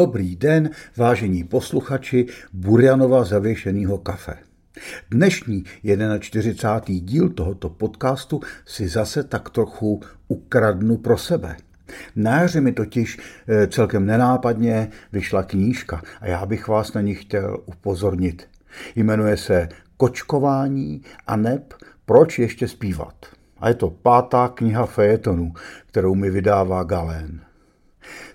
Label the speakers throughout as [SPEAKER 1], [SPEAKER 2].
[SPEAKER 1] Dobrý den, vážení posluchači Burjanova zavěšeného kafe. Dnešní 41. díl tohoto podcastu si zase tak trochu ukradnu pro sebe. Na jaře mi totiž eh, celkem nenápadně vyšla knížka a já bych vás na ní chtěl upozornit. Jmenuje se Kočkování a neb Proč ještě zpívat. A je to pátá kniha fejetonů, kterou mi vydává Galén.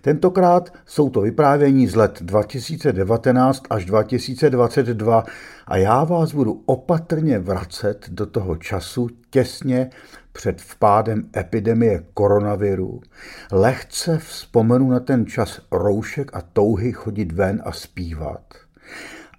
[SPEAKER 1] Tentokrát jsou to vyprávění z let 2019 až 2022 a já vás budu opatrně vracet do toho času těsně před vpádem epidemie koronaviru. Lehce vzpomenu na ten čas roušek a touhy chodit ven a zpívat.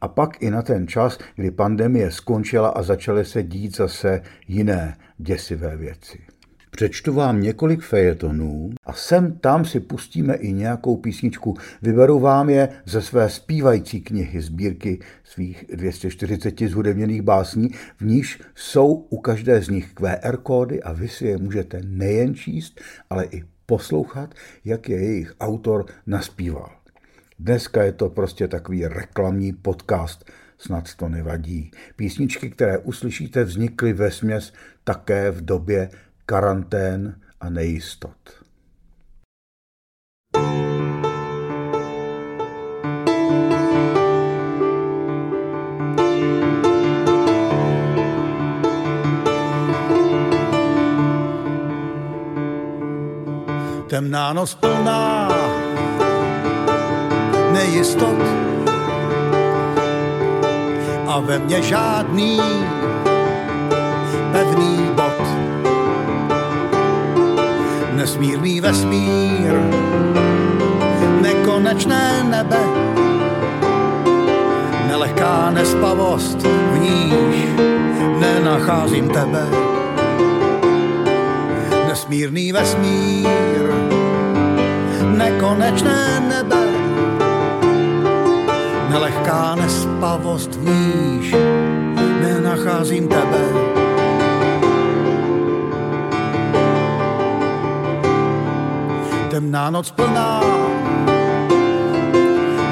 [SPEAKER 1] A pak i na ten čas, kdy pandemie skončila a začaly se dít zase jiné děsivé věci. Přečtu vám několik fejetonů a sem tam si pustíme i nějakou písničku. Vyberu vám je ze své zpívající knihy sbírky svých 240 zhudebněných básní, v níž jsou u každé z nich QR kódy a vy si je můžete nejen číst, ale i poslouchat, jak je jejich autor naspíval. Dneska je to prostě takový reklamní podcast, snad to nevadí. Písničky, které uslyšíte, vznikly ve směs také v době karantén a nejistot. Temná noc plná nejistot a ve mně žádný pevný nesmírný vesmír, nekonečné nebe, nelehká nespavost, v níž nenacházím tebe. Nesmírný vesmír, nekonečné nebe, nelehká nespavost, v níž nenacházím tebe. Temná noc plná.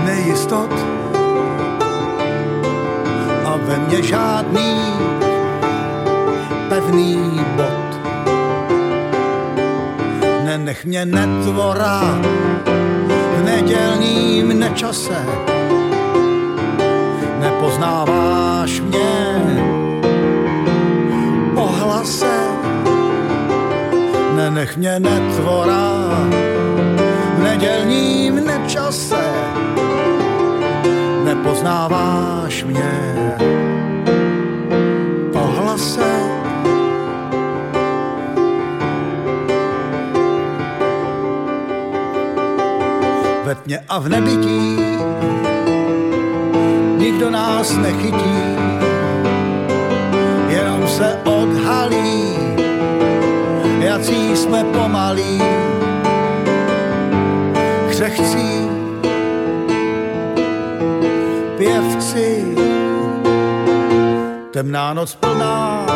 [SPEAKER 1] Nejistot. A ve mně žádný pevný bod. Nenech mě netvora v nedělním nečase, nepoznáváš mě po nenech mě netvora nedělním nečase nepoznáváš mě. Po hlase. Ve tmě a v nebytí nikdo nás nechytí, jsme pomalí křehcí pěvci. Temná noc plná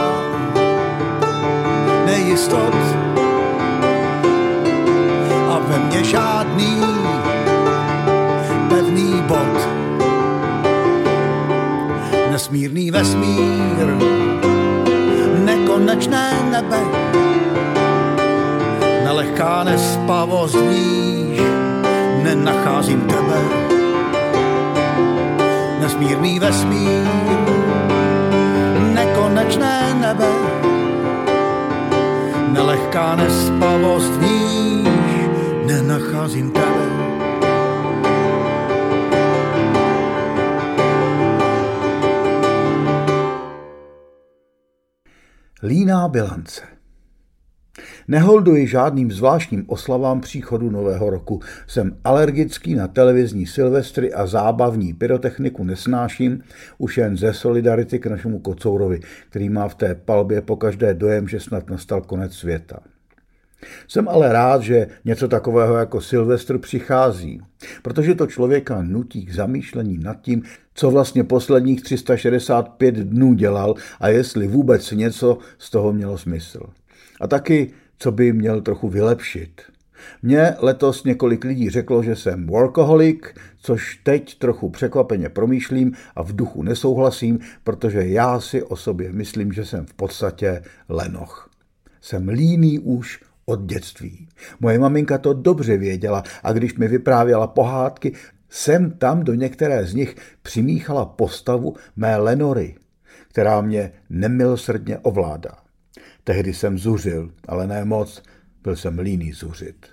[SPEAKER 1] nejistot a ve mně žádný pevný bod. Nesmírný vesmír, nekonečné nebe, nelehká nespavost níž nenacházím tebe. Nesmírný vesmír, nekonečné nebe, nelehká nespavost níž, nenacházím tebe. Líná bilance. Neholduji žádným zvláštním oslavám příchodu nového roku. Jsem alergický na televizní silvestry a zábavní pyrotechniku nesnáším, už jen ze solidarity k našemu kocourovi, který má v té palbě pokaždé dojem, že snad nastal konec světa. Jsem ale rád, že něco takového jako Silvestr přichází, protože to člověka nutí k zamýšlení nad tím, co vlastně posledních 365 dnů dělal a jestli vůbec něco z toho mělo smysl. A taky, co by měl trochu vylepšit. Mně letos několik lidí řeklo, že jsem workaholic, což teď trochu překvapeně promýšlím a v duchu nesouhlasím, protože já si o sobě myslím, že jsem v podstatě lenoch. Jsem líný už od dětství. Moje maminka to dobře věděla a když mi vyprávěla pohádky, jsem tam do některé z nich přimíchala postavu mé Lenory, která mě nemilosrdně ovládá. Tehdy jsem zuřil, ale ne moc, byl jsem líný zuřit.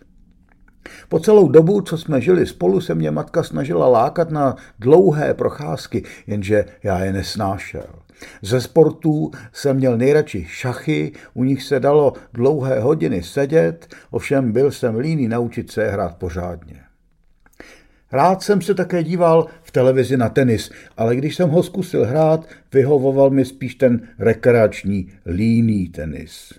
[SPEAKER 1] Po celou dobu, co jsme žili spolu, se mě matka snažila lákat na dlouhé procházky, jenže já je nesnášel. Ze sportů jsem měl nejradši šachy, u nich se dalo dlouhé hodiny sedět, ovšem byl jsem líný naučit se hrát pořádně. Rád jsem se také díval v televizi na tenis, ale když jsem ho zkusil hrát, vyhovoval mi spíš ten rekreační líný tenis.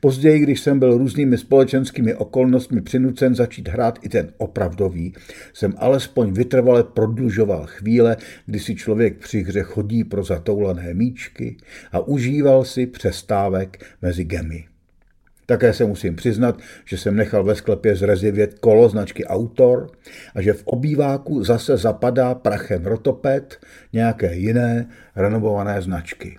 [SPEAKER 1] Později, když jsem byl různými společenskými okolnostmi přinucen začít hrát i ten opravdový, jsem alespoň vytrvale prodlužoval chvíle, kdy si člověk při hře chodí pro zatoulané míčky a užíval si přestávek mezi gemy. Také se musím přiznat, že jsem nechal ve sklepě zrezivět kolo značky Autor a že v obýváku zase zapadá prachem rotopet nějaké jiné renovované značky.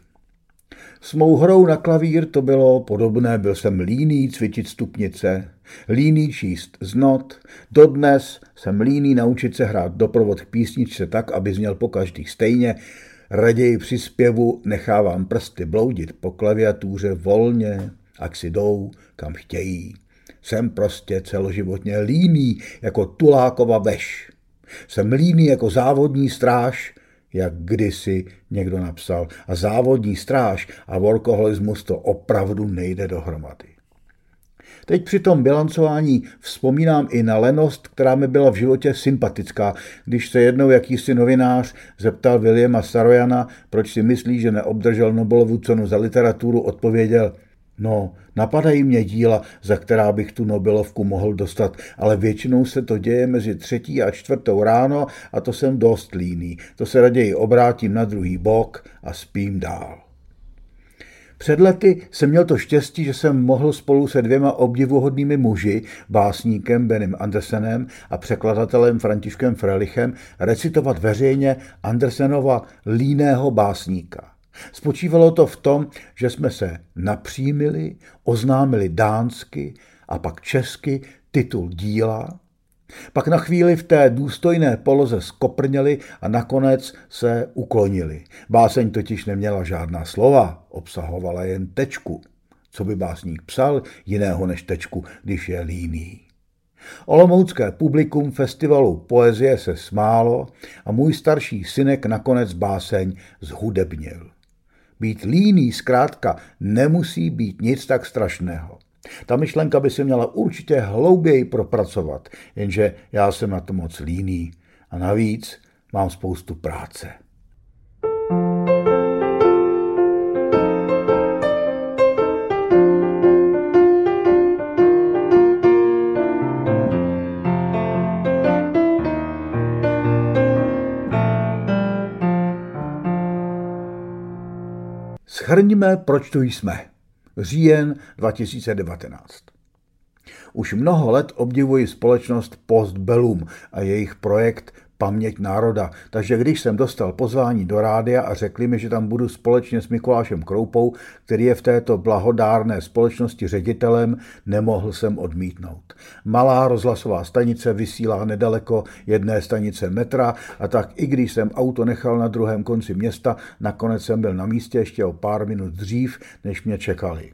[SPEAKER 1] S mou hrou na klavír to bylo podobné, byl jsem líný cvičit stupnice, líný číst znot, dodnes jsem líný naučit se hrát doprovod k písničce tak, aby zněl po každý stejně, raději při zpěvu nechávám prsty bloudit po klaviatuře volně, ak si jdou, kam chtějí. Jsem prostě celoživotně líný jako tulákova veš. Jsem líný jako závodní stráž, jak kdysi někdo napsal. A závodní stráž a workoholismus to opravdu nejde dohromady. Teď při tom bilancování vzpomínám i na lenost, která mi byla v životě sympatická, když se jednou jakýsi novinář zeptal Williama Sarojana, proč si myslí, že neobdržel Nobelovu cenu za literaturu, odpověděl – No, napadají mě díla, za která bych tu Nobelovku mohl dostat, ale většinou se to děje mezi třetí a čtvrtou ráno a to jsem dost líný. To se raději obrátím na druhý bok a spím dál. Před lety jsem měl to štěstí, že jsem mohl spolu se dvěma obdivuhodnými muži, básníkem Benem Andersenem a překladatelem Františkem Frelichem, recitovat veřejně Andersenova líného básníka. Spočívalo to v tom, že jsme se napřímili, oznámili dánsky a pak česky titul díla, pak na chvíli v té důstojné poloze skoprněli a nakonec se uklonili. Báseň totiž neměla žádná slova, obsahovala jen tečku. Co by básník psal jiného než tečku, když je líný? Olomoucké publikum festivalu poezie se smálo a můj starší synek nakonec báseň zhudebnil. Být líný zkrátka nemusí být nic tak strašného. Ta myšlenka by se měla určitě hlouběji propracovat, jenže já jsem na to moc líný a navíc mám spoustu práce. Schrňme, proč tu jsme. Říjen 2019. Už mnoho let obdivuji společnost Postbellum a jejich projekt Paměť národa. Takže když jsem dostal pozvání do rádia a řekli mi, že tam budu společně s Mikulášem Kroupou, který je v této blahodárné společnosti ředitelem, nemohl jsem odmítnout. Malá rozhlasová stanice vysílá nedaleko jedné stanice metra a tak i když jsem auto nechal na druhém konci města, nakonec jsem byl na místě ještě o pár minut dřív, než mě čekali.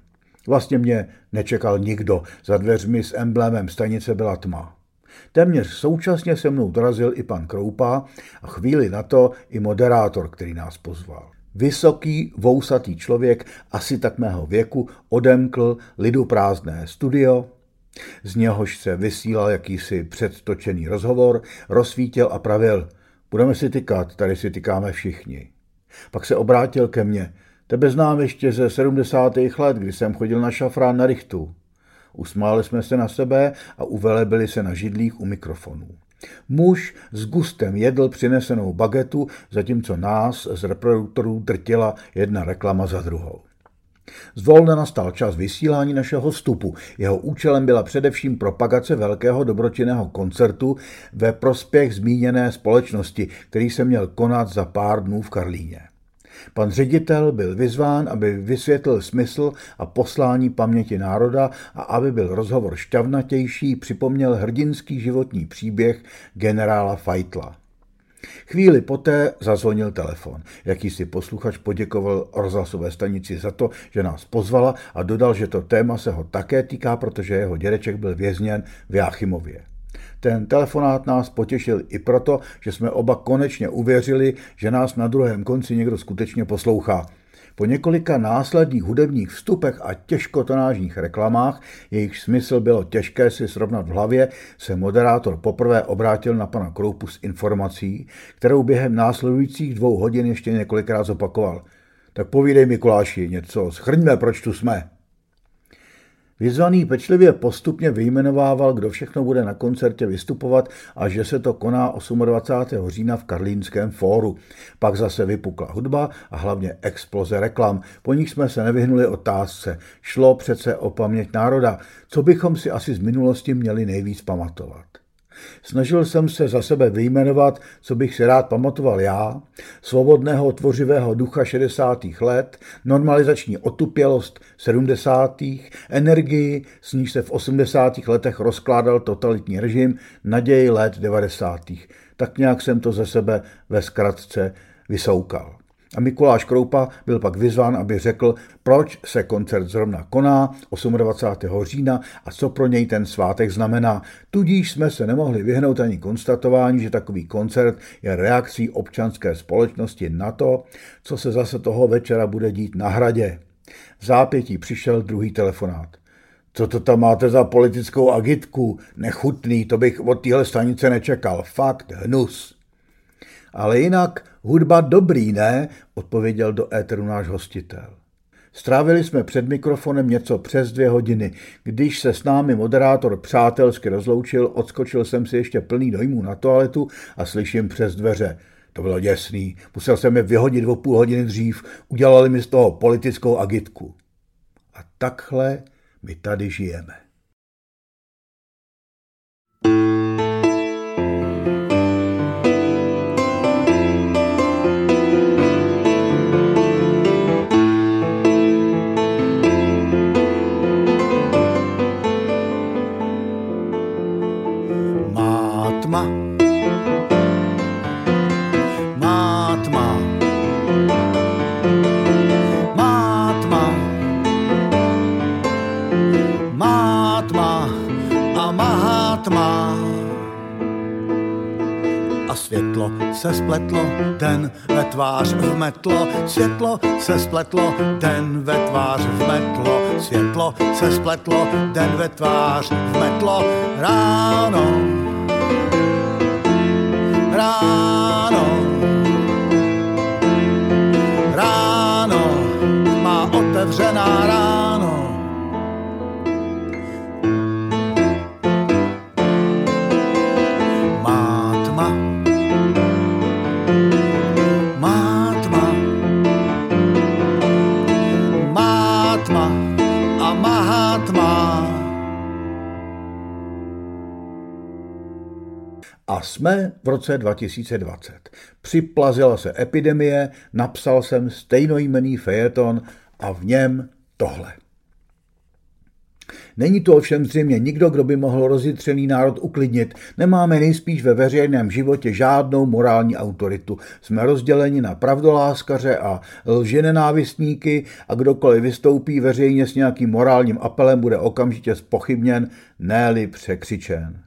[SPEAKER 1] Vlastně mě nečekal nikdo. Za dveřmi s emblémem stanice byla tma. Téměř současně se mnou dorazil i pan Kroupa a chvíli na to i moderátor, který nás pozval. Vysoký, vousatý člověk, asi tak mého věku, odemkl lidu prázdné studio, z něhož se vysílal jakýsi předtočený rozhovor, rozsvítil a pravil, budeme si tykat, tady si tykáme všichni. Pak se obrátil ke mně, tebe znám ještě ze 70. let, kdy jsem chodil na šafrán na Richtu. Usmáli jsme se na sebe a uvelebili se na židlích u mikrofonů. Muž s gustem jedl přinesenou bagetu, zatímco nás z reproduktorů drtila jedna reklama za druhou. Zvolna nastal čas vysílání našeho vstupu. Jeho účelem byla především propagace velkého dobročinného koncertu ve prospěch zmíněné společnosti, který se měl konat za pár dnů v Karlíně. Pan ředitel byl vyzván, aby vysvětlil smysl a poslání paměti národa a aby byl rozhovor šťavnatější, připomněl hrdinský životní příběh generála Feitla. Chvíli poté zazvonil telefon. Jakýsi posluchač poděkoval rozhlasové stanici za to, že nás pozvala a dodal, že to téma se ho také týká, protože jeho dědeček byl vězněn v Jáchymově. Ten telefonát nás potěšil i proto, že jsme oba konečně uvěřili, že nás na druhém konci někdo skutečně poslouchá. Po několika následných hudebních vstupech a těžkotonážních reklamách, jejich smysl bylo těžké si srovnat v hlavě, se moderátor poprvé obrátil na pana Kroupu s informací, kterou během následujících dvou hodin ještě několikrát zopakoval. Tak povídej Mikuláši něco, schrňme, proč tu jsme. Vyzvaný pečlivě postupně vyjmenovával, kdo všechno bude na koncertě vystupovat a že se to koná 28. října v Karlínském fóru. Pak zase vypukla hudba a hlavně exploze reklam. Po nich jsme se nevyhnuli otázce. Šlo přece o paměť národa, co bychom si asi z minulosti měli nejvíc pamatovat. Snažil jsem se za sebe vyjmenovat, co bych si rád pamatoval já, svobodného tvořivého ducha 60. let, normalizační otupělost 70. energii, s níž se v 80. letech rozkládal totalitní režim, naději let 90. Tak nějak jsem to ze sebe ve zkratce vysoukal. A Mikuláš Kroupa byl pak vyzván, aby řekl, proč se koncert zrovna koná 28. října a co pro něj ten svátek znamená. Tudíž jsme se nemohli vyhnout ani konstatování, že takový koncert je reakcí občanské společnosti na to, co se zase toho večera bude dít na hradě. V zápětí přišel druhý telefonát. Co to tam máte za politickou agitku? Nechutný, to bych od téhle stanice nečekal. Fakt hnus. Ale jinak hudba dobrý, ne? odpověděl do éteru náš hostitel. Strávili jsme před mikrofonem něco přes dvě hodiny. Když se s námi moderátor přátelsky rozloučil, odskočil jsem si ještě plný dojmů na toaletu a slyším přes dveře. To bylo děsný. Musel jsem je vyhodit o půl hodiny dřív. Udělali mi z toho politickou agitku. A takhle my tady žijeme.
[SPEAKER 2] Se spletlo, den ve tvář vmetlo, světlo se spletlo, den ve tvář vmetlo, světlo se spletlo, den ve tvář vmetlo, ráno, ráno, ráno, má otevřená ráno.
[SPEAKER 1] Jsme v roce 2020. Připlazila se epidemie, napsal jsem stejnojmený fejeton a v něm tohle. Není to ovšem zřejmě nikdo, kdo by mohl rozjitřený národ uklidnit. Nemáme nejspíš ve veřejném životě žádnou morální autoritu. Jsme rozděleni na pravdoláskaře a lženenávistníky a kdokoliv vystoupí veřejně s nějakým morálním apelem, bude okamžitě spochybněn, ne překřičen.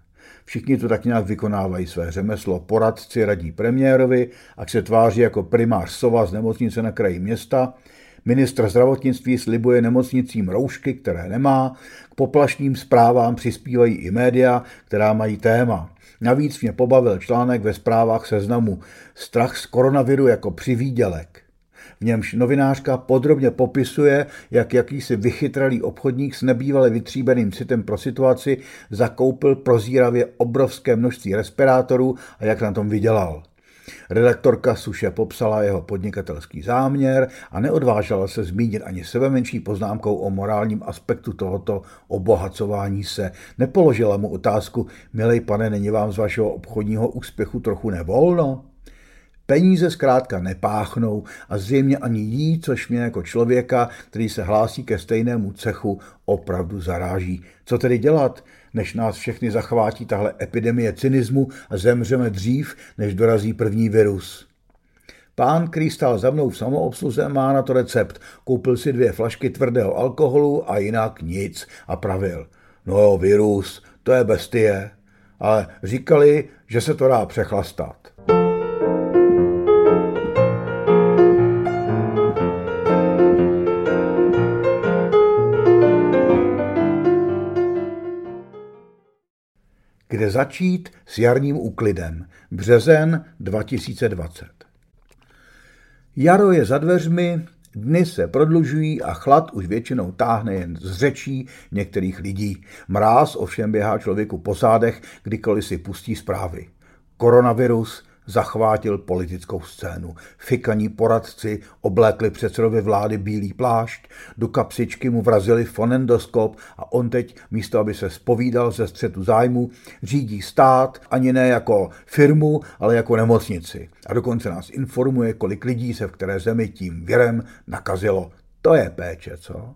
[SPEAKER 1] Všichni to tak nějak vykonávají své řemeslo. Poradci radí premiérovi, ať se tváří jako primář Sova z nemocnice na kraji města. Ministr zdravotnictví slibuje nemocnicím roušky, které nemá. K poplašným zprávám přispívají i média, která mají téma. Navíc mě pobavil článek ve zprávách seznamu Strach z koronaviru jako přivídělek. V němž novinářka podrobně popisuje, jak jakýsi vychytralý obchodník s nebývale vytříbeným citem pro situaci zakoupil prozíravě obrovské množství respirátorů a jak na tom vydělal. Redaktorka Suše popsala jeho podnikatelský záměr a neodvážela se zmínit ani sebe menší poznámkou o morálním aspektu tohoto obohacování se. Nepoložila mu otázku, milej pane, není vám z vašeho obchodního úspěchu trochu nevolno? Peníze zkrátka nepáchnou a zřejmě ani jí, což mě jako člověka, který se hlásí ke stejnému cechu, opravdu zaráží. Co tedy dělat, než nás všechny zachvátí tahle epidemie cynismu a zemřeme dřív, než dorazí první virus? Pán, který stál za mnou v samoobsluze, má na to recept. Koupil si dvě flašky tvrdého alkoholu a jinak nic a pravil. No jo, virus, to je bestie. Ale říkali, že se to dá přechlastat. Kde začít s jarním úklidem. Březen 2020. Jaro je za dveřmi, dny se prodlužují a chlad už většinou táhne jen z řečí některých lidí. Mráz ovšem běhá člověku po zádech, kdykoliv si pustí zprávy. Koronavirus, zachvátil politickou scénu. Fikaní poradci oblékli předsedovi vlády bílý plášť, do kapsičky mu vrazili fonendoskop a on teď, místo aby se spovídal ze střetu zájmu, řídí stát ani ne jako firmu, ale jako nemocnici. A dokonce nás informuje, kolik lidí se v které zemi tím věrem nakazilo. To je péče, co?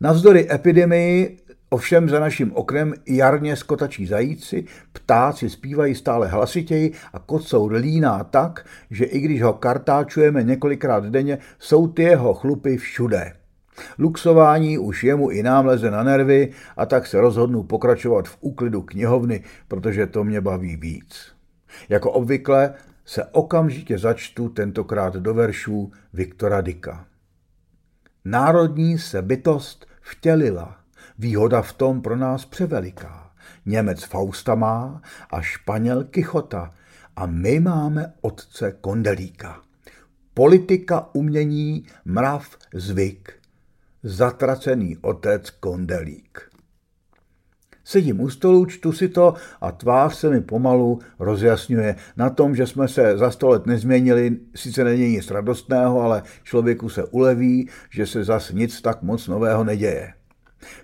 [SPEAKER 1] Navzdory epidemii Ovšem za naším oknem jarně skotačí zajíci, ptáci zpívají stále hlasitěji a kocour líná tak, že i když ho kartáčujeme několikrát denně, jsou ty jeho chlupy všude. Luxování už jemu i nám leze na nervy a tak se rozhodnu pokračovat v úklidu knihovny, protože to mě baví víc. Jako obvykle se okamžitě začtu tentokrát do veršů Viktora Dika. Národní se bytost vtělila – Výhoda v tom pro nás převeliká. Němec Fausta má a Španěl Kichota a my máme otce Kondelíka. Politika, umění, mrav, zvyk. Zatracený otec Kondelík. Sedím u stolu, čtu si to a tvář se mi pomalu rozjasňuje. Na tom, že jsme se za sto let nezměnili, sice není nic radostného, ale člověku se uleví, že se zas nic tak moc nového neděje.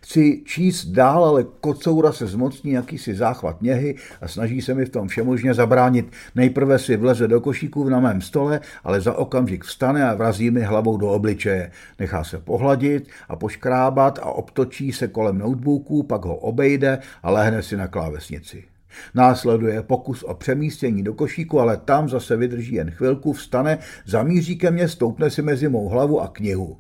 [SPEAKER 1] Chci číst dál, ale kocoura se zmocní jakýsi záchvat něhy a snaží se mi v tom všemožně zabránit. Nejprve si vleze do košíků na mém stole, ale za okamžik vstane a vrazí mi hlavou do obličeje. Nechá se pohladit a poškrábat a obtočí se kolem notebooku, pak ho obejde a lehne si na klávesnici. Následuje pokus o přemístění do košíku, ale tam zase vydrží jen chvilku, vstane, zamíří ke mně, stoupne si mezi mou hlavu a knihu.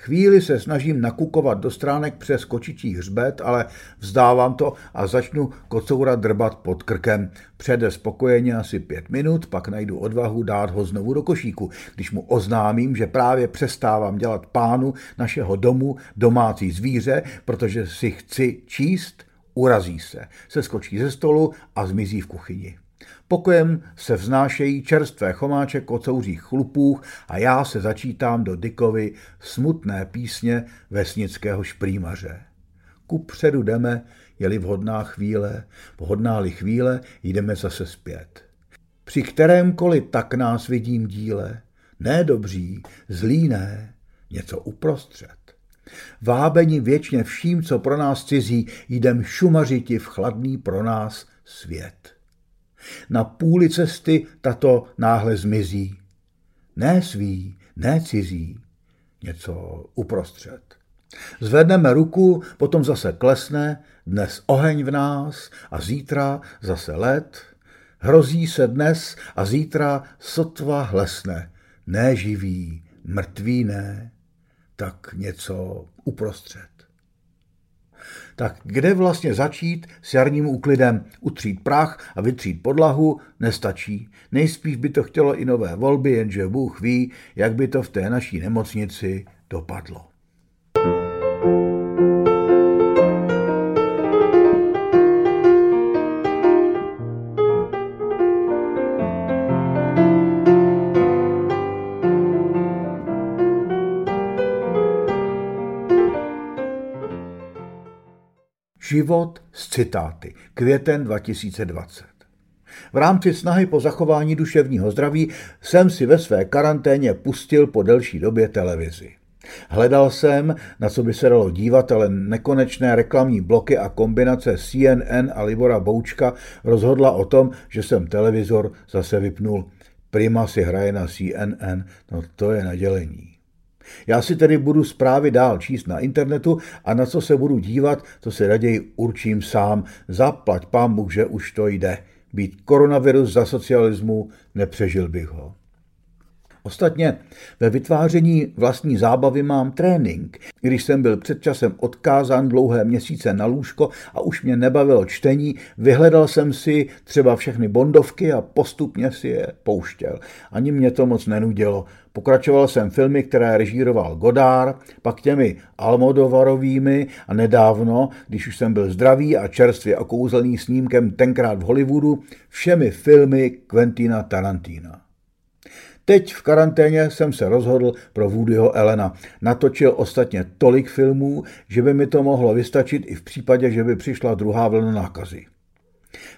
[SPEAKER 1] Chvíli se snažím nakukovat do stránek přes kočičí hřbet, ale vzdávám to a začnu kocoura drbat pod krkem. Přede spokojeně asi pět minut, pak najdu odvahu dát ho znovu do košíku, když mu oznámím, že právě přestávám dělat pánu našeho domu domácí zvíře, protože si chci číst, urazí se, se skočí ze stolu a zmizí v kuchyni. Pokojem se vznášejí čerstvé chomáče kocouřích chlupů a já se začítám do Dikovy smutné písně vesnického šprýmaře. Ku předu jdeme, je-li vhodná chvíle, vhodná-li chvíle, jdeme zase zpět. Při kterémkoliv tak nás vidím díle, ne dobří, zlý ne, něco uprostřed. Vábeni věčně vším, co pro nás cizí, jdem šumařiti v chladný pro nás svět. Na půli cesty tato náhle zmizí. Ne svý, ne cizí, něco uprostřed. Zvedneme ruku, potom zase klesne, dnes oheň v nás a zítra zase led. Hrozí se dnes a zítra sotva hlesne. Ne živý, mrtvý ne, tak něco uprostřed. Tak kde vlastně začít s jarním úklidem? Utřít prach a vytřít podlahu nestačí. Nejspíš by to chtělo i nové volby, jenže Bůh ví, jak by to v té naší nemocnici dopadlo. Život s citáty. Květen 2020. V rámci snahy po zachování duševního zdraví jsem si ve své karanténě pustil po delší době televizi. Hledal jsem, na co by se dalo dívat, ale nekonečné reklamní bloky a kombinace CNN a Libora Boučka rozhodla o tom, že jsem televizor zase vypnul. Prima si hraje na CNN, no to je nadělení. Já si tedy budu zprávy dál číst na internetu a na co se budu dívat, to se raději určím sám. Zaplať pán Bůh, že už to jde. Být koronavirus za socialismu, nepřežil bych ho. Ostatně ve vytváření vlastní zábavy mám trénink. Když jsem byl před časem odkázán dlouhé měsíce na lůžko a už mě nebavilo čtení, vyhledal jsem si třeba všechny bondovky a postupně si je pouštěl. Ani mě to moc nenudilo. Pokračoval jsem filmy, které režíroval Godard, pak těmi Almodovarovými a nedávno, když už jsem byl zdravý a čerstvě okouzelný snímkem tenkrát v Hollywoodu, všemi filmy Quentina Tarantina. Teď v karanténě jsem se rozhodl pro Woodyho Elena. Natočil ostatně tolik filmů, že by mi to mohlo vystačit i v případě, že by přišla druhá vlna nákazy.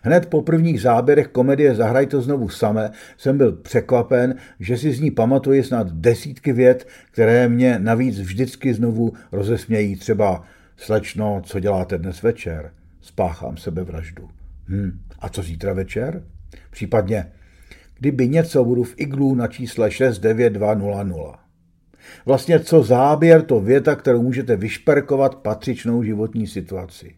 [SPEAKER 1] Hned po prvních záběrech komedie Zahraj to znovu samé jsem byl překvapen, že si z ní pamatuji snad desítky vět, které mě navíc vždycky znovu rozesmějí. Třeba slečno, co děláte dnes večer? Spáchám sebevraždu. Hm, a co zítra večer? Případně kdyby něco budu v iglu na čísle 69200. Vlastně co záběr, to věta, kterou můžete vyšperkovat patřičnou životní situaci.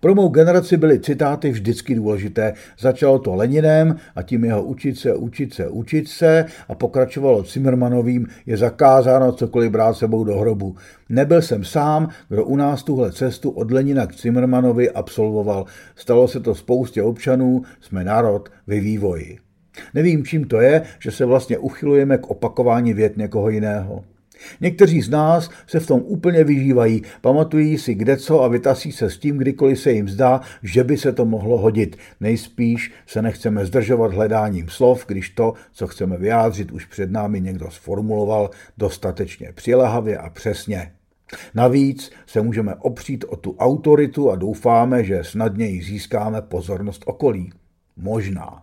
[SPEAKER 1] Pro mou generaci byly citáty vždycky důležité. Začalo to Leninem a tím jeho učit se, učit se, učit se a pokračovalo Zimmermanovým je zakázáno cokoliv brát sebou do hrobu. Nebyl jsem sám, kdo u nás tuhle cestu od Lenina k Zimmermanovi absolvoval. Stalo se to spoustě občanů, jsme národ ve vývoji. Nevím, čím to je, že se vlastně uchylujeme k opakování vět někoho jiného. Někteří z nás se v tom úplně vyžívají, pamatují si kde co a vytasí se s tím, kdykoliv se jim zdá, že by se to mohlo hodit. Nejspíš se nechceme zdržovat hledáním slov, když to, co chceme vyjádřit, už před námi někdo sformuloval dostatečně přilehavě a přesně. Navíc se můžeme opřít o tu autoritu a doufáme, že snadněji získáme pozornost okolí. Možná.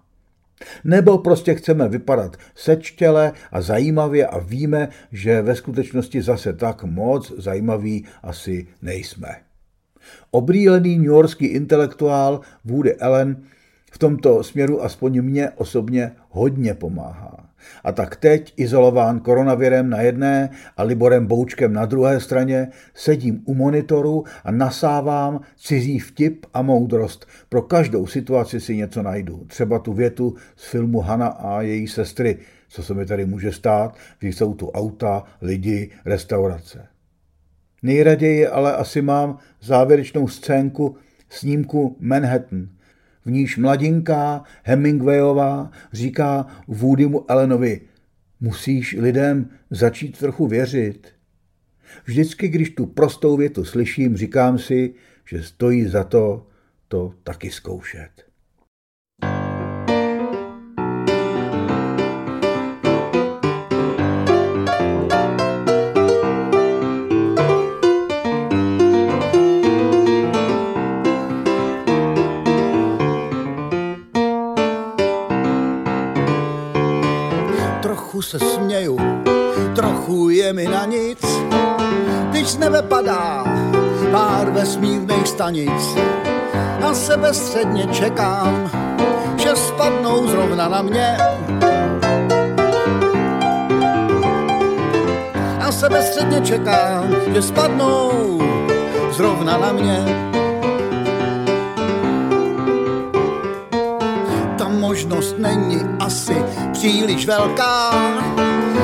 [SPEAKER 1] Nebo prostě chceme vypadat sečtěle a zajímavě a víme, že ve skutečnosti zase tak moc zajímaví asi nejsme. Obrýlený newyorský intelektuál Woody Allen v tomto směru aspoň mě osobně hodně pomáhá. A tak teď, izolován koronavirem na jedné a Liborem Boučkem na druhé straně, sedím u monitoru a nasávám cizí vtip a moudrost. Pro každou situaci si něco najdu. Třeba tu větu z filmu Hana a její sestry, co se mi tady může stát, když jsou tu auta, lidi, restaurace. Nejraději ale asi mám závěrečnou scénku snímku Manhattan – v níž mladinká Hemingwayová říká Woodymu Allenovi, musíš lidem začít trochu věřit. Vždycky, když tu prostou větu slyším, říkám si, že stojí za to to taky zkoušet.
[SPEAKER 2] Je mi na nic, když z nebe padá pár vesmírných stanic. A sebe středně čekám, že spadnou zrovna na mě. A sebe středně čekám, že spadnou zrovna na mě. Ta možnost není asi příliš velká,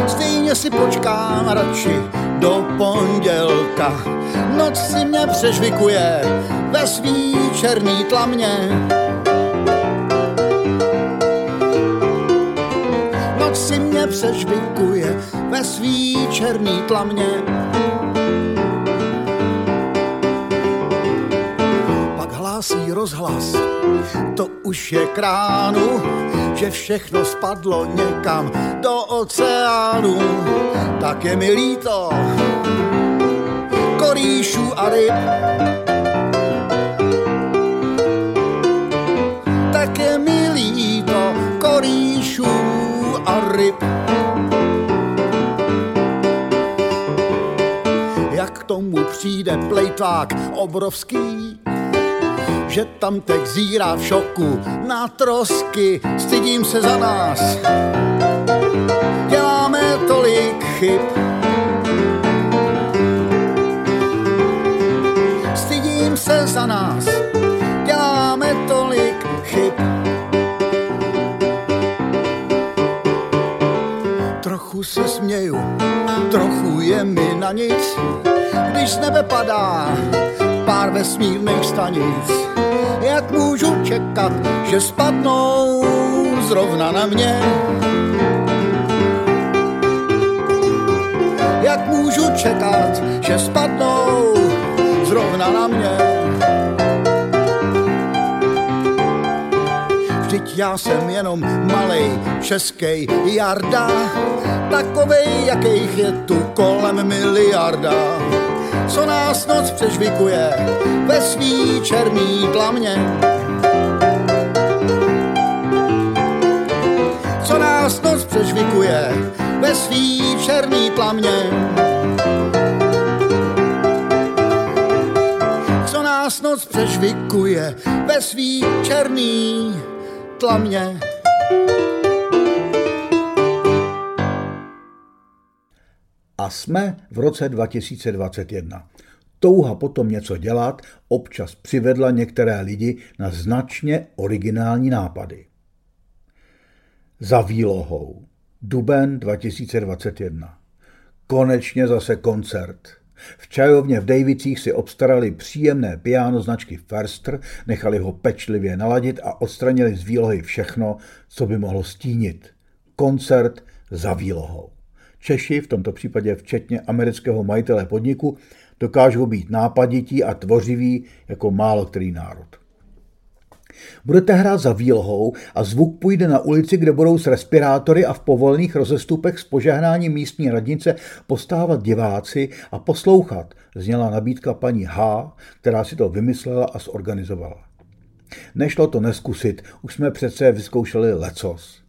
[SPEAKER 2] Stejně si počkám radši do pondělka. Noc si mě přežvikuje ve svý černý tlamě. Noc si mě přežvikuje ve svý černý tlamě. Pak hlásí rozhlas, to už je kránu, že všechno spadlo někam do oceánu. Tak je mi líto korýšů a ryb. Tak je mi líto korýšů a ryb. Jak k tomu přijde plejtvák obrovský, že tam teď zírá v šoku na trosky, stydím se za nás. Děláme tolik chyb, stydím se za nás, děláme tolik chyb. Trochu se směju, trochu je mi na nic, když z nebe padá pár vesmírných stanic. Jak můžu čekat, že spadnou zrovna na mě? Jak můžu čekat, že spadnou zrovna na mě? Vždyť já jsem jenom malej český jarda, takovej, jakých je tu kolem miliarda co nás noc přežvikuje ve svý černý tlamě. Co nás noc přežvikuje ve svý černý tlamě. Co nás noc přežvikuje ve svý černý tlamě.
[SPEAKER 1] A jsme v roce 2021. Touha potom něco dělat občas přivedla některé lidi na značně originální nápady. Za výlohou. Duben 2021. Konečně zase koncert. V čajovně v Davicích si obstarali příjemné piano značky Ferster, nechali ho pečlivě naladit a odstranili z výlohy všechno, co by mohlo stínit. Koncert za výlohou. Češi, v tomto případě včetně amerického majitele podniku, dokážou být nápadití a tvořiví jako málo který národ. Budete hrát za výlohou a zvuk půjde na ulici, kde budou s respirátory a v povolených rozestupech s požehnáním místní radnice postávat diváci a poslouchat, zněla nabídka paní H., která si to vymyslela a zorganizovala. Nešlo to neskusit, už jsme přece vyzkoušeli lecos.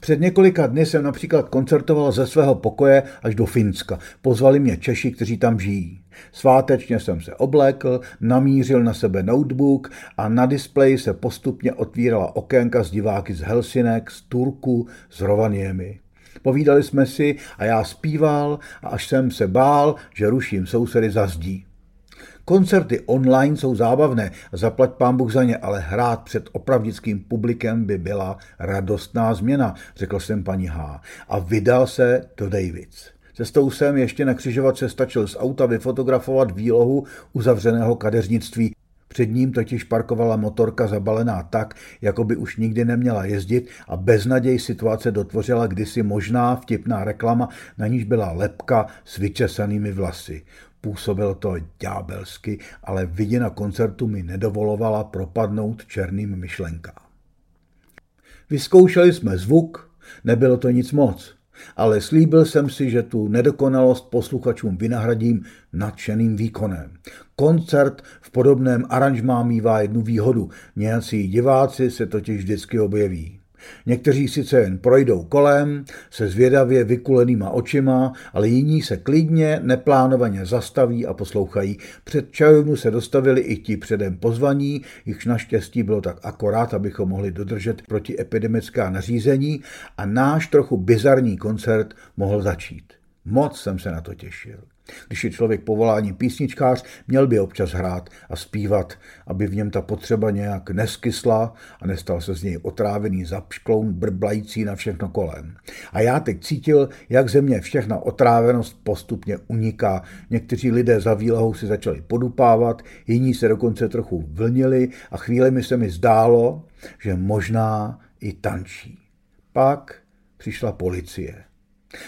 [SPEAKER 1] Před několika dny jsem například koncertoval ze svého pokoje až do Finska. Pozvali mě Češi, kteří tam žijí. Svátečně jsem se oblékl, namířil na sebe notebook a na displeji se postupně otvírala okénka z diváky z Helsinek, z Turku, z Rovaniemi. Povídali jsme si a já zpíval a až jsem se bál, že ruším sousedy za zdí. Koncerty online jsou zábavné, zaplať pán Bůh za ně, ale hrát před opravdickým publikem by byla radostná změna, řekl jsem paní H. A vydal se do Davids. Cestou jsem ještě na křižovatce stačil z auta vyfotografovat výlohu uzavřeného kadeřnictví. Před ním totiž parkovala motorka zabalená tak, jako by už nikdy neměla jezdit a beznaděj situace dotvořila kdysi možná vtipná reklama, na níž byla lepka s vyčesanými vlasy. Působilo to ďábelsky, ale viděna koncertu mi nedovolovala propadnout černým myšlenkám. Vyzkoušeli jsme zvuk, nebylo to nic moc, ale slíbil jsem si, že tu nedokonalost posluchačům vynahradím nadšeným výkonem. Koncert v podobném aranžmá mývá jednu výhodu. Nějací diváci se totiž vždycky objeví. Někteří sice jen projdou kolem, se zvědavě vykulenýma očima, ale jiní se klidně, neplánovaně zastaví a poslouchají. Před čajovnu se dostavili i ti předem pozvaní, jichž naštěstí bylo tak akorát, abychom mohli dodržet protiepidemická nařízení a náš trochu bizarní koncert mohl začít. Moc jsem se na to těšil. Když je člověk povolání písničkář, měl by občas hrát a zpívat, aby v něm ta potřeba nějak neskysla a nestal se z něj otrávený zapškloun brblající na všechno kolem. A já teď cítil, jak ze mě všechna otrávenost postupně uniká. Někteří lidé za výlohou si začali podupávat, jiní se dokonce trochu vlnili a chvíli mi se mi zdálo, že možná i tančí. Pak přišla policie.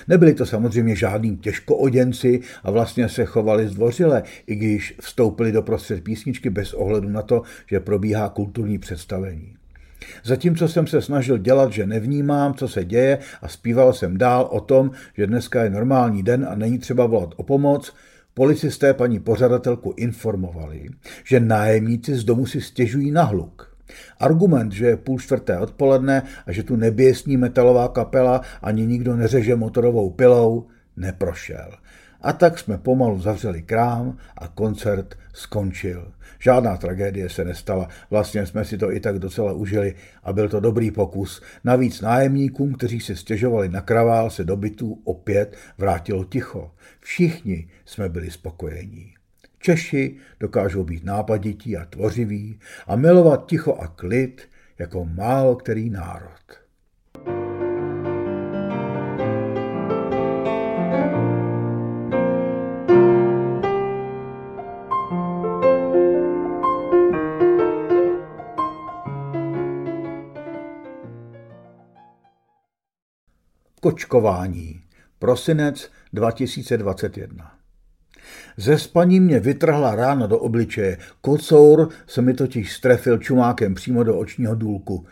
[SPEAKER 1] Nebyli to samozřejmě žádní těžkooděnci a vlastně se chovali zdvořile, i když vstoupili do prostřed písničky bez ohledu na to, že probíhá kulturní představení. Zatímco jsem se snažil dělat, že nevnímám, co se děje a zpíval jsem dál o tom, že dneska je normální den a není třeba volat o pomoc, policisté paní pořadatelku informovali, že nájemníci z domu si stěžují na hluk. Argument, že je půl čtvrté odpoledne a že tu neběsní metalová kapela ani nikdo neřeže motorovou pilou, neprošel. A tak jsme pomalu zavřeli krám a koncert skončil. Žádná tragédie se nestala, vlastně jsme si to i tak docela užili a byl to dobrý pokus. Navíc nájemníkům, kteří se stěžovali na kravál, se do bytů opět vrátilo ticho. Všichni jsme byli spokojení. Češi dokážou být nápadití a tvořiví a milovat ticho a klid jako málo který národ. Kočkování. Prosinec 2021. Ze spaní mě vytrhla rána do obličeje. Kocour se mi totiž strefil čumákem přímo do očního důlku.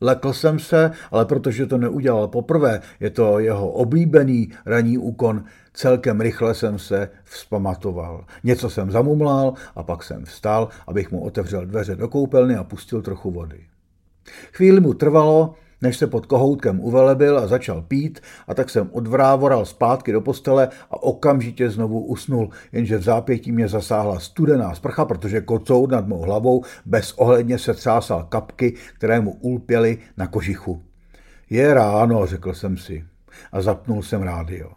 [SPEAKER 1] Lekl jsem se, ale protože to neudělal poprvé, je to jeho oblíbený ranní úkon, celkem rychle jsem se vzpamatoval. Něco jsem zamumlal a pak jsem vstal, abych mu otevřel dveře do koupelny a pustil trochu vody. Chvíli mu trvalo, než se pod kohoutkem uvelebil a začal pít, a tak jsem odvrávoral zpátky do postele a okamžitě znovu usnul, jenže v zápětí mě zasáhla studená sprcha, protože kocour nad mou hlavou bezohledně se třásal kapky, které mu ulpěly na kožichu. Je ráno, řekl jsem si a zapnul jsem rádio.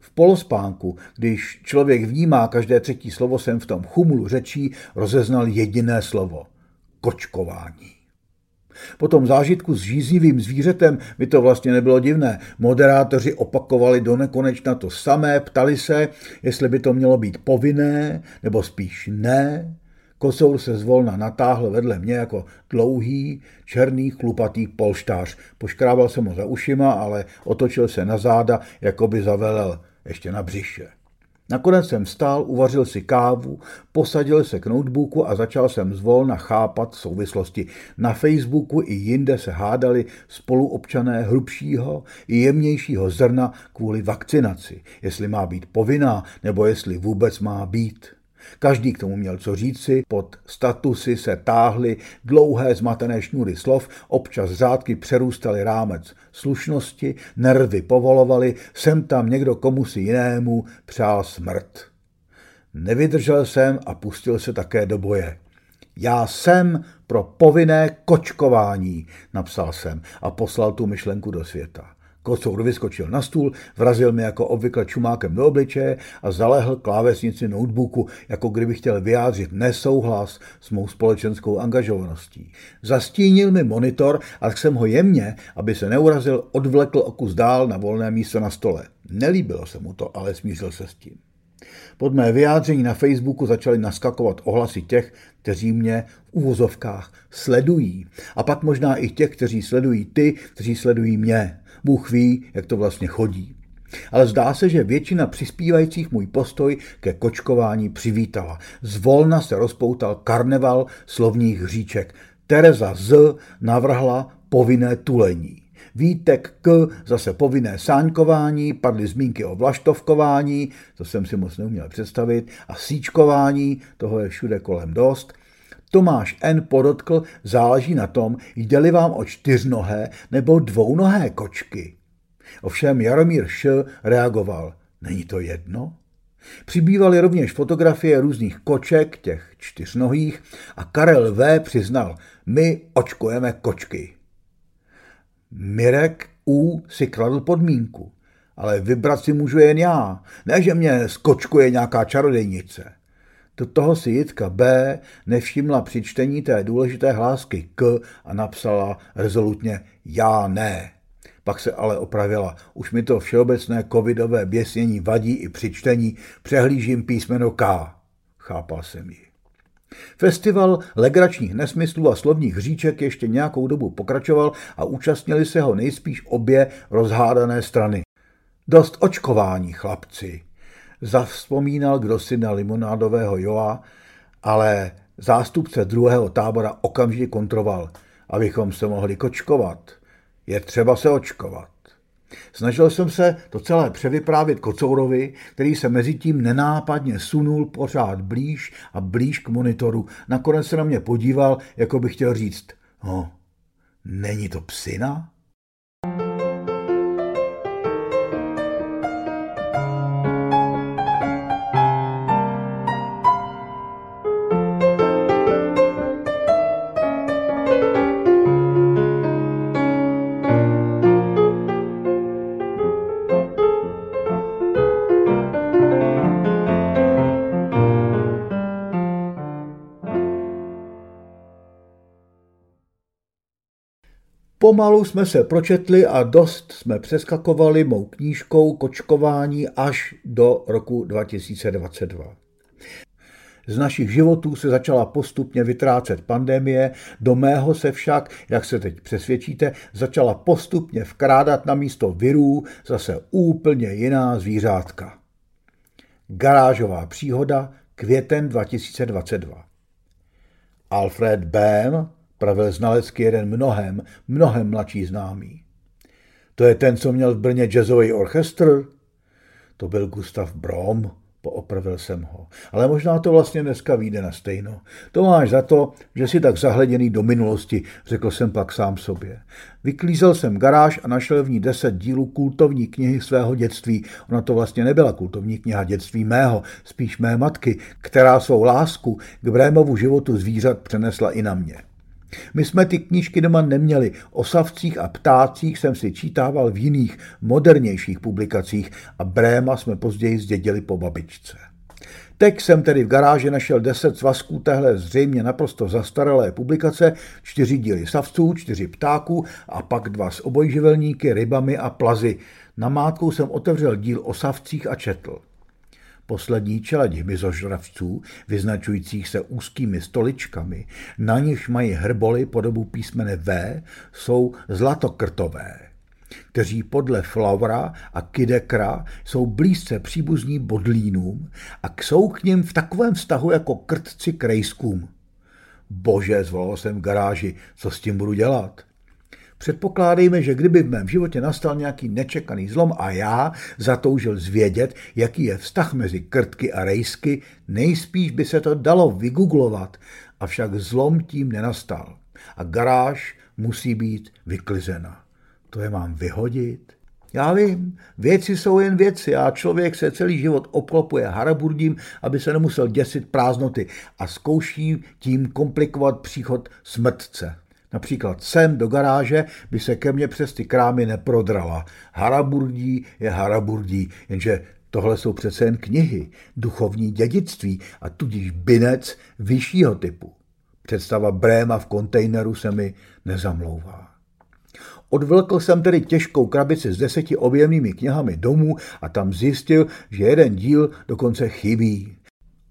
[SPEAKER 1] V polospánku, když člověk vnímá každé třetí slovo, jsem v tom chumulu řečí rozeznal jediné slovo – kočkování. Po tom zážitku s žízivým zvířetem mi to vlastně nebylo divné. Moderátoři opakovali do nekonečna to samé, ptali se, jestli by to mělo být povinné, nebo spíš ne. Kosour se zvolna natáhl vedle mě jako dlouhý, černý, chlupatý polštář. Poškrával jsem ho za ušima, ale otočil se na záda, jako by zavelel ještě na břiše. Nakonec jsem vstál, uvařil si kávu, posadil se k notebooku a začal jsem zvolna chápat souvislosti. Na Facebooku i jinde se hádali spoluobčané hrubšího i jemnějšího zrna kvůli vakcinaci, jestli má být povinná nebo jestli vůbec má být. Každý k tomu měl co říci, pod statusy se táhly dlouhé zmatené šňůry slov, občas řádky přerůstaly rámec slušnosti, nervy povolovaly, sem tam někdo komusi jinému přál smrt. Nevydržel jsem a pustil se také do boje. Já jsem pro povinné kočkování, napsal jsem a poslal tu myšlenku do světa. Kocour vyskočil na stůl, vrazil mi jako obvykle čumákem do obličeje a zalehl klávesnici notebooku, jako kdyby chtěl vyjádřit nesouhlas s mou společenskou angažovaností. Zastínil mi monitor a jsem ho jemně, aby se neurazil, odvlekl o kus dál na volné místo na stole. Nelíbilo se mu to, ale smířil se s tím. Pod mé vyjádření na Facebooku začaly naskakovat ohlasy těch, kteří mě v uvozovkách sledují. A pak možná i těch, kteří sledují ty, kteří sledují mě. Bůh ví, jak to vlastně chodí. Ale zdá se, že většina přispívajících můj postoj ke kočkování přivítala. Zvolna se rozpoutal karneval slovních hříček. Tereza Z navrhla povinné tulení. Vítek K zase povinné sáňkování, padly zmínky o vlaštovkování, to jsem si moc neuměl představit, a síčkování, toho je všude kolem dost – Tomáš N. podotkl, záleží na tom, jde-li vám o čtyřnohé nebo dvounohé kočky. Ovšem Jaromír Š. reagoval, není to jedno? Přibývaly rovněž fotografie různých koček, těch čtyřnohých, a Karel V. přiznal, my očkujeme kočky. Mirek U. si kladl podmínku. ale vybrat si můžu jen já, ne že mě skočkuje nějaká čarodejnice. Do toho si Jitka B. nevšimla při čtení té důležité hlásky k a napsala rezolutně já ne. Pak se ale opravila. Už mi to všeobecné covidové běsnění vadí i při čtení. Přehlížím písmeno K. Chápal jsem ji. Festival legračních nesmyslů a slovních říček ještě nějakou dobu pokračoval a účastnili se ho nejspíš obě rozhádané strany. Dost očkování, chlapci. Zavzpomínal kdo si na limonádového Joa, ale zástupce druhého tábora okamžitě kontroval, abychom se mohli kočkovat. Je třeba se očkovat. Snažil jsem se to celé převyprávět Kocourovi, který se mezi tím nenápadně sunul pořád blíž a blíž k monitoru. Nakonec se na mě podíval, jako bych chtěl říct, no, není to psina? Pomalu jsme se pročetli a dost jsme přeskakovali mou knížkou Kočkování až do roku 2022. Z našich životů se začala postupně vytrácet pandemie, do mého se však, jak se teď přesvědčíte, začala postupně vkrádat na místo virů zase úplně jiná zvířátka. Garážová příhoda, květen 2022. Alfred Bam pravil znalecky jeden mnohem, mnohem mladší známý. To je ten, co měl v Brně jazzový orchestr? To byl Gustav Brom, poopravil jsem ho. Ale možná to vlastně dneska vyjde na stejno. To máš za to, že jsi tak zahleděný do minulosti, řekl jsem pak sám sobě. Vyklízel jsem garáž a našel v ní deset dílů kultovní knihy svého dětství. Ona to vlastně nebyla kultovní kniha dětství mého, spíš mé matky, která svou lásku k Brémovu životu zvířat přenesla i na mě. My jsme ty knížky doma neměli. O savcích a ptácích jsem si čítával v jiných, modernějších publikacích a Bréma jsme později zdědili po babičce. Teď jsem tedy v garáži našel deset svazků téhle zřejmě naprosto zastaralé publikace, čtyři díly savců, čtyři ptáků a pak dva s obojživelníky, rybami a plazy. Namátkou jsem otevřel díl o savcích a četl. Poslední čeleď hmyzožravců, vyznačujících se úzkými stoličkami, na nichž mají hrboly podobu písmene V, jsou zlatokrtové, kteří podle Flaura a Kidekra jsou blízce příbuzní bodlínům a jsou k nim v takovém vztahu jako krtci k rejskům. Bože, zvolal jsem v garáži, co s tím budu dělat? Předpokládejme, že kdyby v mém životě nastal nějaký nečekaný zlom a já zatoužil zvědět, jaký je vztah mezi krtky a rejsky, nejspíš by se to dalo vygooglovat, avšak zlom tím nenastal. A garáž musí být vyklizena. To je mám vyhodit? Já vím, věci jsou jen věci a člověk se celý život obklopuje haraburdím, aby se nemusel děsit prázdnoty a zkouší tím komplikovat příchod smrtce. Například sem do garáže by se ke mně přes ty krámy neprodrala. Haraburdí je haraburdí, jenže tohle jsou přece jen knihy, duchovní dědictví a tudíž binec vyššího typu. Představa bréma v kontejneru se mi nezamlouvá. Odvlkl jsem tedy těžkou krabici s deseti objemnými knihami domů a tam zjistil, že jeden díl dokonce chybí.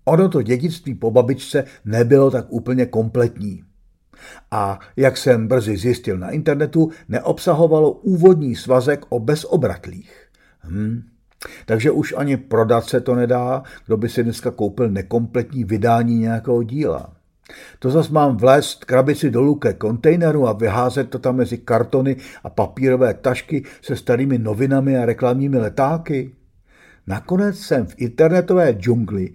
[SPEAKER 1] Ono to dědictví po babičce nebylo tak úplně kompletní a, jak jsem brzy zjistil na internetu, neobsahovalo úvodní svazek o bezobratlých. Hm. Takže už ani prodat se to nedá, kdo by si dneska koupil nekompletní vydání nějakého díla. To zas mám vlézt krabici dolů ke kontejneru a vyházet to tam mezi kartony a papírové tašky se starými novinami a reklamními letáky. Nakonec jsem v internetové džungli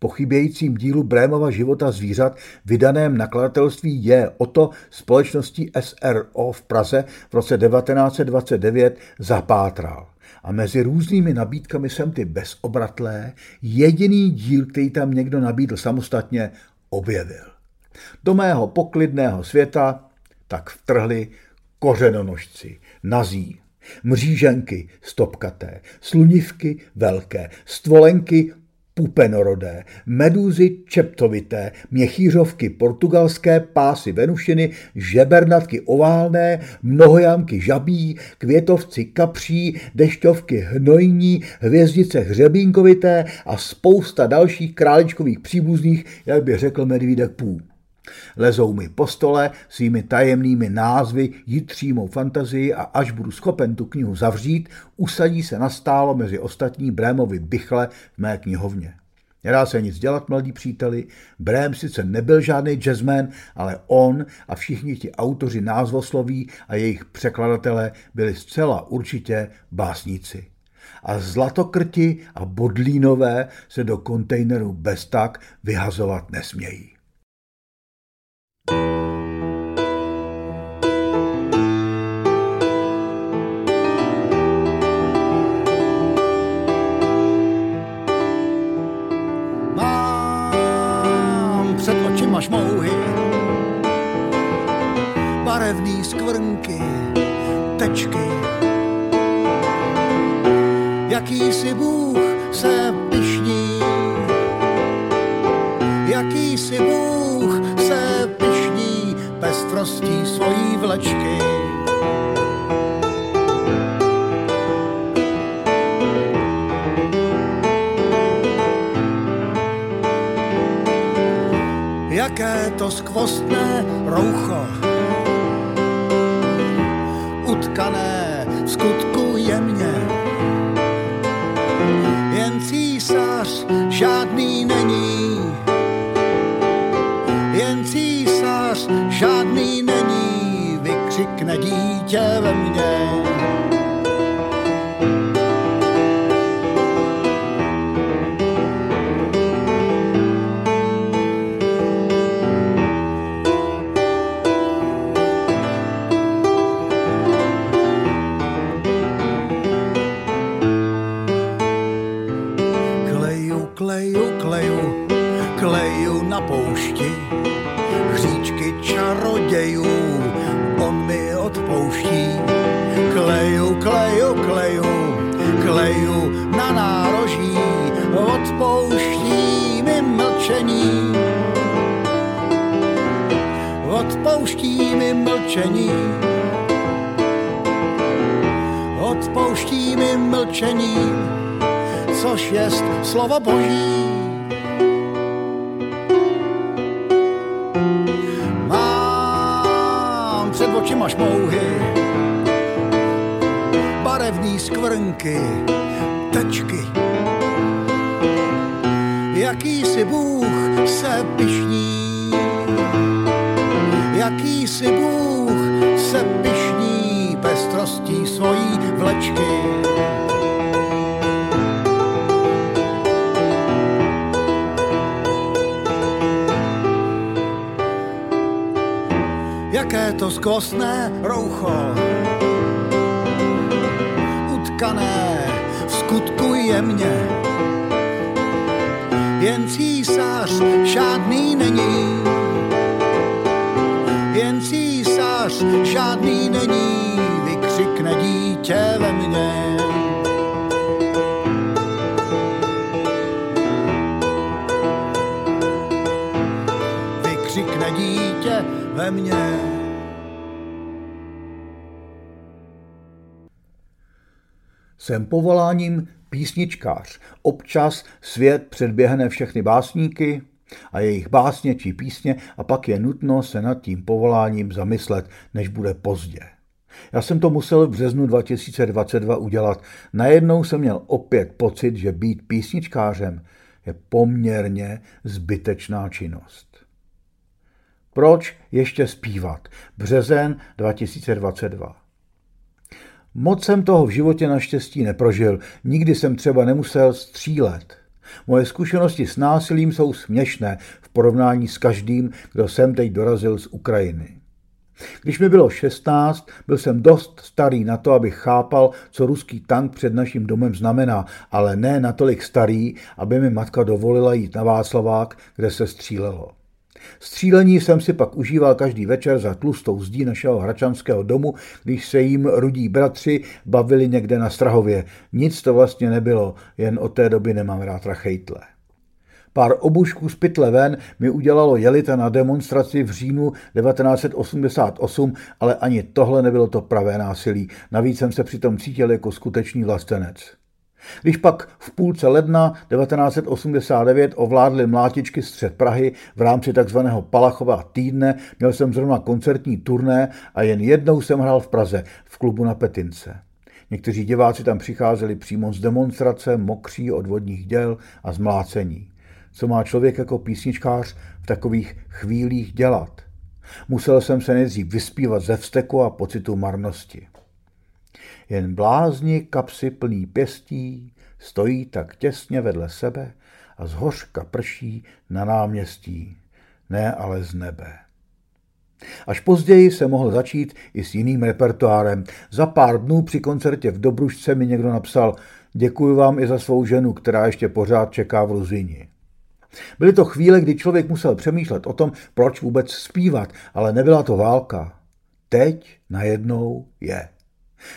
[SPEAKER 1] pochybějícím dílu Brémova života zvířat vydaném nakladatelství je to společností SRO v Praze v roce 1929 zapátral. A mezi různými nabídkami jsem ty bezobratlé jediný díl, který tam někdo nabídl samostatně, objevil. Do mého poklidného světa tak vtrhli kořenonožci, nazí, Mříženky stopkaté, slunivky velké, stvolenky pupenorodé, medúzy čeptovité, měchýřovky portugalské, pásy venušiny, žebernatky oválné, mnohojamky žabí, květovci kapří, dešťovky hnojní, hvězdice hřebínkovité a spousta dalších králičkových příbuzných, jak by řekl medvídek pů. Lezou mi po stole svými tajemnými názvy jitří mou fantazii a až budu schopen tu knihu zavřít, usadí se nastálo mezi ostatní Brémovy bychle v mé knihovně. Nedá se nic dělat, mladí příteli. Brém sice nebyl žádný jazzman, ale on a všichni ti autoři názvosloví a jejich překladatelé byli zcela určitě básníci. A zlatokrti a bodlínové se do kontejneru bez tak vyhazovat nesmějí.
[SPEAKER 2] Mám před očima šmouhy, barevný skvrnky, tečky. Jakýsi Bůh se pišní, pestrostí svojí vlečky. Jaké to skvostné roucho, utkané poušti, hříčky čarodějů, on mi odpouští. Kleju, kleju, kleju, kleju na nároží, odpouští mi mlčení. Odpouští mi mlčení. Odpouští mi mlčení což jest slovo Boží. Před očima šmouhy, barevný skvrnky, tečky. Jakýsi Bůh se pišní, jakýsi Bůh se pišní pestrostí svojí vlečky. Jaké to skvostné roucho. Utkané v skutku jemně. Jen císař žádný není. Jen císař žádný není, vykřikne dítě ve mně. Vykřikne dítě ve mně.
[SPEAKER 1] Jsem povoláním písničkář. Občas svět předběhne všechny básníky a jejich básně či písně a pak je nutno se nad tím povoláním zamyslet, než bude pozdě. Já jsem to musel v březnu 2022 udělat. Najednou jsem měl opět pocit, že být písničkářem je poměrně zbytečná činnost. Proč ještě zpívat? Březen 2022. Moc jsem toho v životě naštěstí neprožil. Nikdy jsem třeba nemusel střílet. Moje zkušenosti s násilím jsou směšné v porovnání s každým, kdo sem teď dorazil z Ukrajiny. Když mi bylo 16, byl jsem dost starý na to, abych chápal, co ruský tank před naším domem znamená, ale ne natolik starý, aby mi matka dovolila jít na Václavák, kde se střílelo. Střílení jsem si pak užíval každý večer za tlustou zdí našeho hračanského domu, když se jim rudí bratři bavili někde na Strahově. Nic to vlastně nebylo, jen od té doby nemám rád rachejtle. Pár obušků z pytle ven mi udělalo jelita na demonstraci v říjnu 1988, ale ani tohle nebylo to pravé násilí. Navíc jsem se přitom cítil jako skutečný vlastenec. Když pak v půlce ledna 1989 ovládly mlátičky střed Prahy v rámci takzvaného Palachova týdne, měl jsem zrovna koncertní turné a jen jednou jsem hrál v Praze, v klubu na Petince. Někteří diváci tam přicházeli přímo z demonstrace, mokří od vodních děl a zmlácení. Co má člověk jako písničkář v takových chvílích dělat? Musel jsem se nejdřív vyspívat ze vzteku a pocitu marnosti. Jen blázni kapsy plný pěstí stojí tak těsně vedle sebe a z hořka prší na náměstí, ne ale z nebe. Až později se mohl začít i s jiným repertoárem. Za pár dnů při koncertě v Dobrušce mi někdo napsal Děkuji vám i za svou ženu, která ještě pořád čeká v Ruzini. Byly to chvíle, kdy člověk musel přemýšlet o tom, proč vůbec zpívat, ale nebyla to válka. Teď najednou je.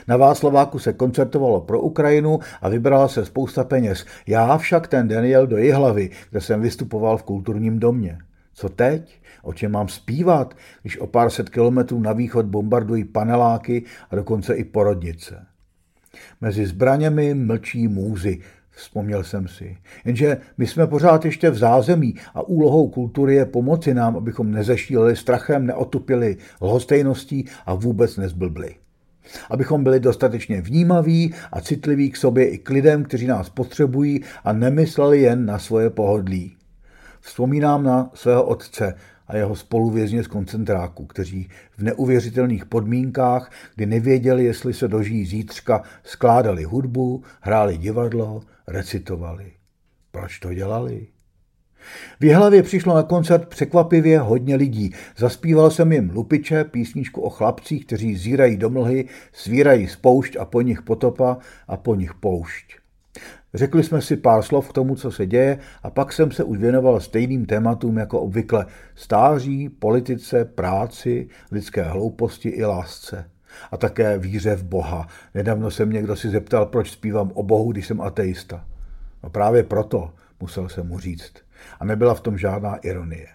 [SPEAKER 1] Na Václaváku se koncertovalo pro Ukrajinu a vybrala se spousta peněz. Já však ten den jel do Jihlavy, kde jsem vystupoval v kulturním domě. Co teď? O čem mám zpívat, když o pár set kilometrů na východ bombardují paneláky a dokonce i porodnice? Mezi zbraněmi mlčí můzy, Vzpomněl jsem si. Jenže my jsme pořád ještě v zázemí a úlohou kultury je pomoci nám, abychom nezešíleli strachem, neotupili lhostejností a vůbec nezblbli. Abychom byli dostatečně vnímaví a citliví k sobě i k lidem, kteří nás potřebují a nemysleli jen na svoje pohodlí. Vzpomínám na svého otce a jeho spoluvězně z koncentráku, kteří v neuvěřitelných podmínkách, kdy nevěděli, jestli se dožijí zítřka, skládali hudbu, hráli divadlo, recitovali. Proč to dělali? V Jihlavě přišlo na koncert překvapivě hodně lidí. Zaspíval jsem jim Lupiče, písničku o chlapcích, kteří zírají do mlhy, svírají spoušť a po nich potopa a po nich poušť. Řekli jsme si pár slov k tomu, co se děje a pak jsem se už věnoval stejným tématům jako obvykle stáří, politice, práci, lidské hlouposti i lásce. A také víře v Boha. Nedávno se mě někdo si zeptal, proč zpívám o Bohu, když jsem ateista. No právě proto, musel jsem mu říct. A nebyla v tom žádná ironie.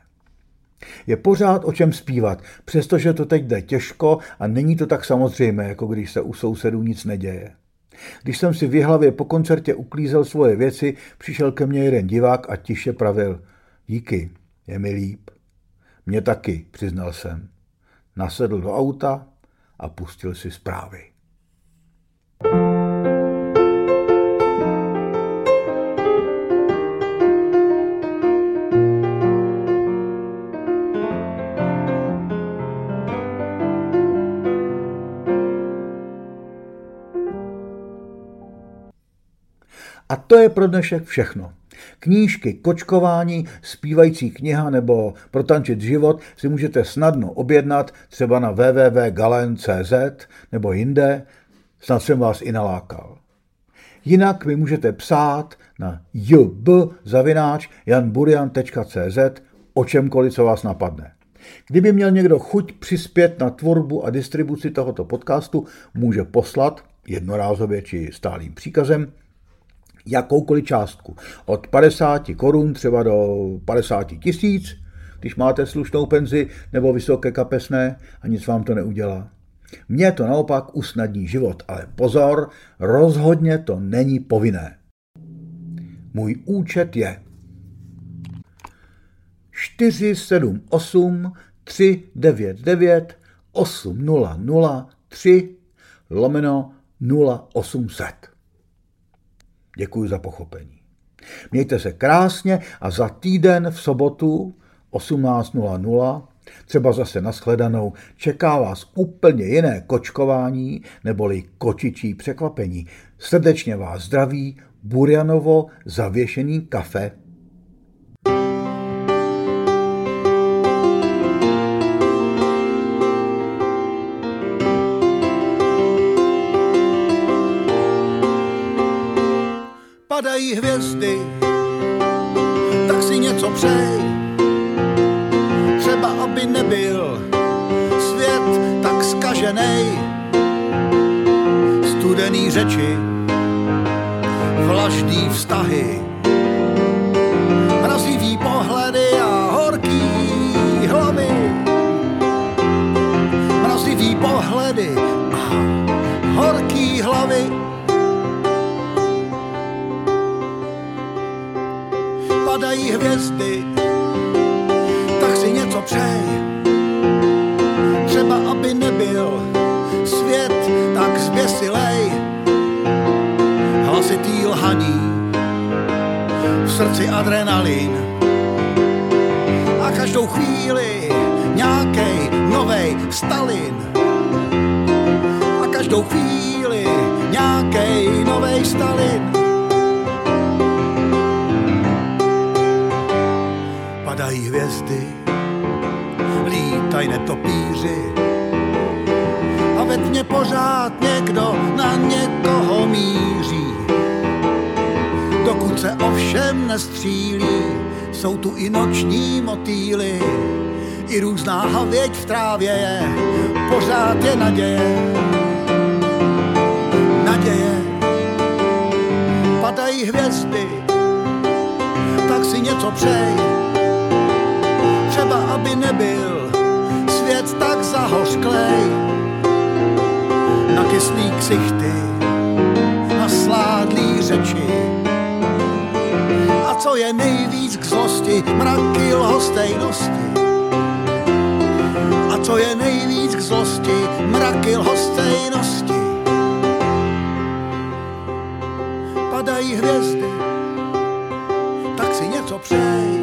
[SPEAKER 1] Je pořád o čem zpívat, přestože to teď jde těžko a není to tak samozřejmé, jako když se u sousedů nic neděje. Když jsem si v hlavě po koncertě uklízel svoje věci, přišel ke mně jeden divák a tiše pravil. Díky, je mi líp. Mě taky, přiznal jsem. Nasedl do auta a pustil si zprávy. A to je pro dnešek všechno. Knížky Kočkování, zpívající kniha nebo Protančit život si můžete snadno objednat třeba na www.galen.cz nebo jinde, snad jsem vás i nalákal. Jinak mi můžete psát na jb.janburian.cz o čemkoliv, co vás napadne. Kdyby měl někdo chuť přispět na tvorbu a distribuci tohoto podcastu, může poslat jednorázově či stálým příkazem jakoukoliv částku. Od 50 korun třeba do 50 tisíc, když máte slušnou penzi nebo vysoké kapesné a nic vám to neudělá. Mně to naopak usnadní život, ale pozor, rozhodně to není povinné. Můj účet je 478 399 8003 lomeno 0800. Děkuji za pochopení. Mějte se krásně a za týden v sobotu 18.00 třeba zase nashledanou, čeká vás úplně jiné kočkování neboli kočičí překvapení. Srdečně vás zdraví Burjanovo zavěšený kafe
[SPEAKER 2] padají hvězdy, tak si něco přej. třeba aby nebyl svět tak skažený, studený řeči, vlažný vztahy, Hvězdy, tak si něco přej. Třeba aby nebyl svět tak zběsilej. Hlasitý lhaní, v srdci adrenalin. A každou chvíli nějakej novej Stalin. A každou chvíli nějakej novej Stalin. Padají hvězdy, lítaj netopíři. A ve tmě pořád někdo na někoho míří. Dokud se ovšem nestřílí, jsou tu i noční motýly, i různá havěť v trávě je, pořád je naděje. Naděje, padají hvězdy, tak si něco přej. Třeba aby nebyl svět tak zahořklej, na kyslý ksichty, na sládlý řeči. A co je nejvíc k zlosti, mraky lhostejnosti. A co je nejvíc k zlosti, mraky lhostejnosti. Padají hvězdy, tak si něco přej.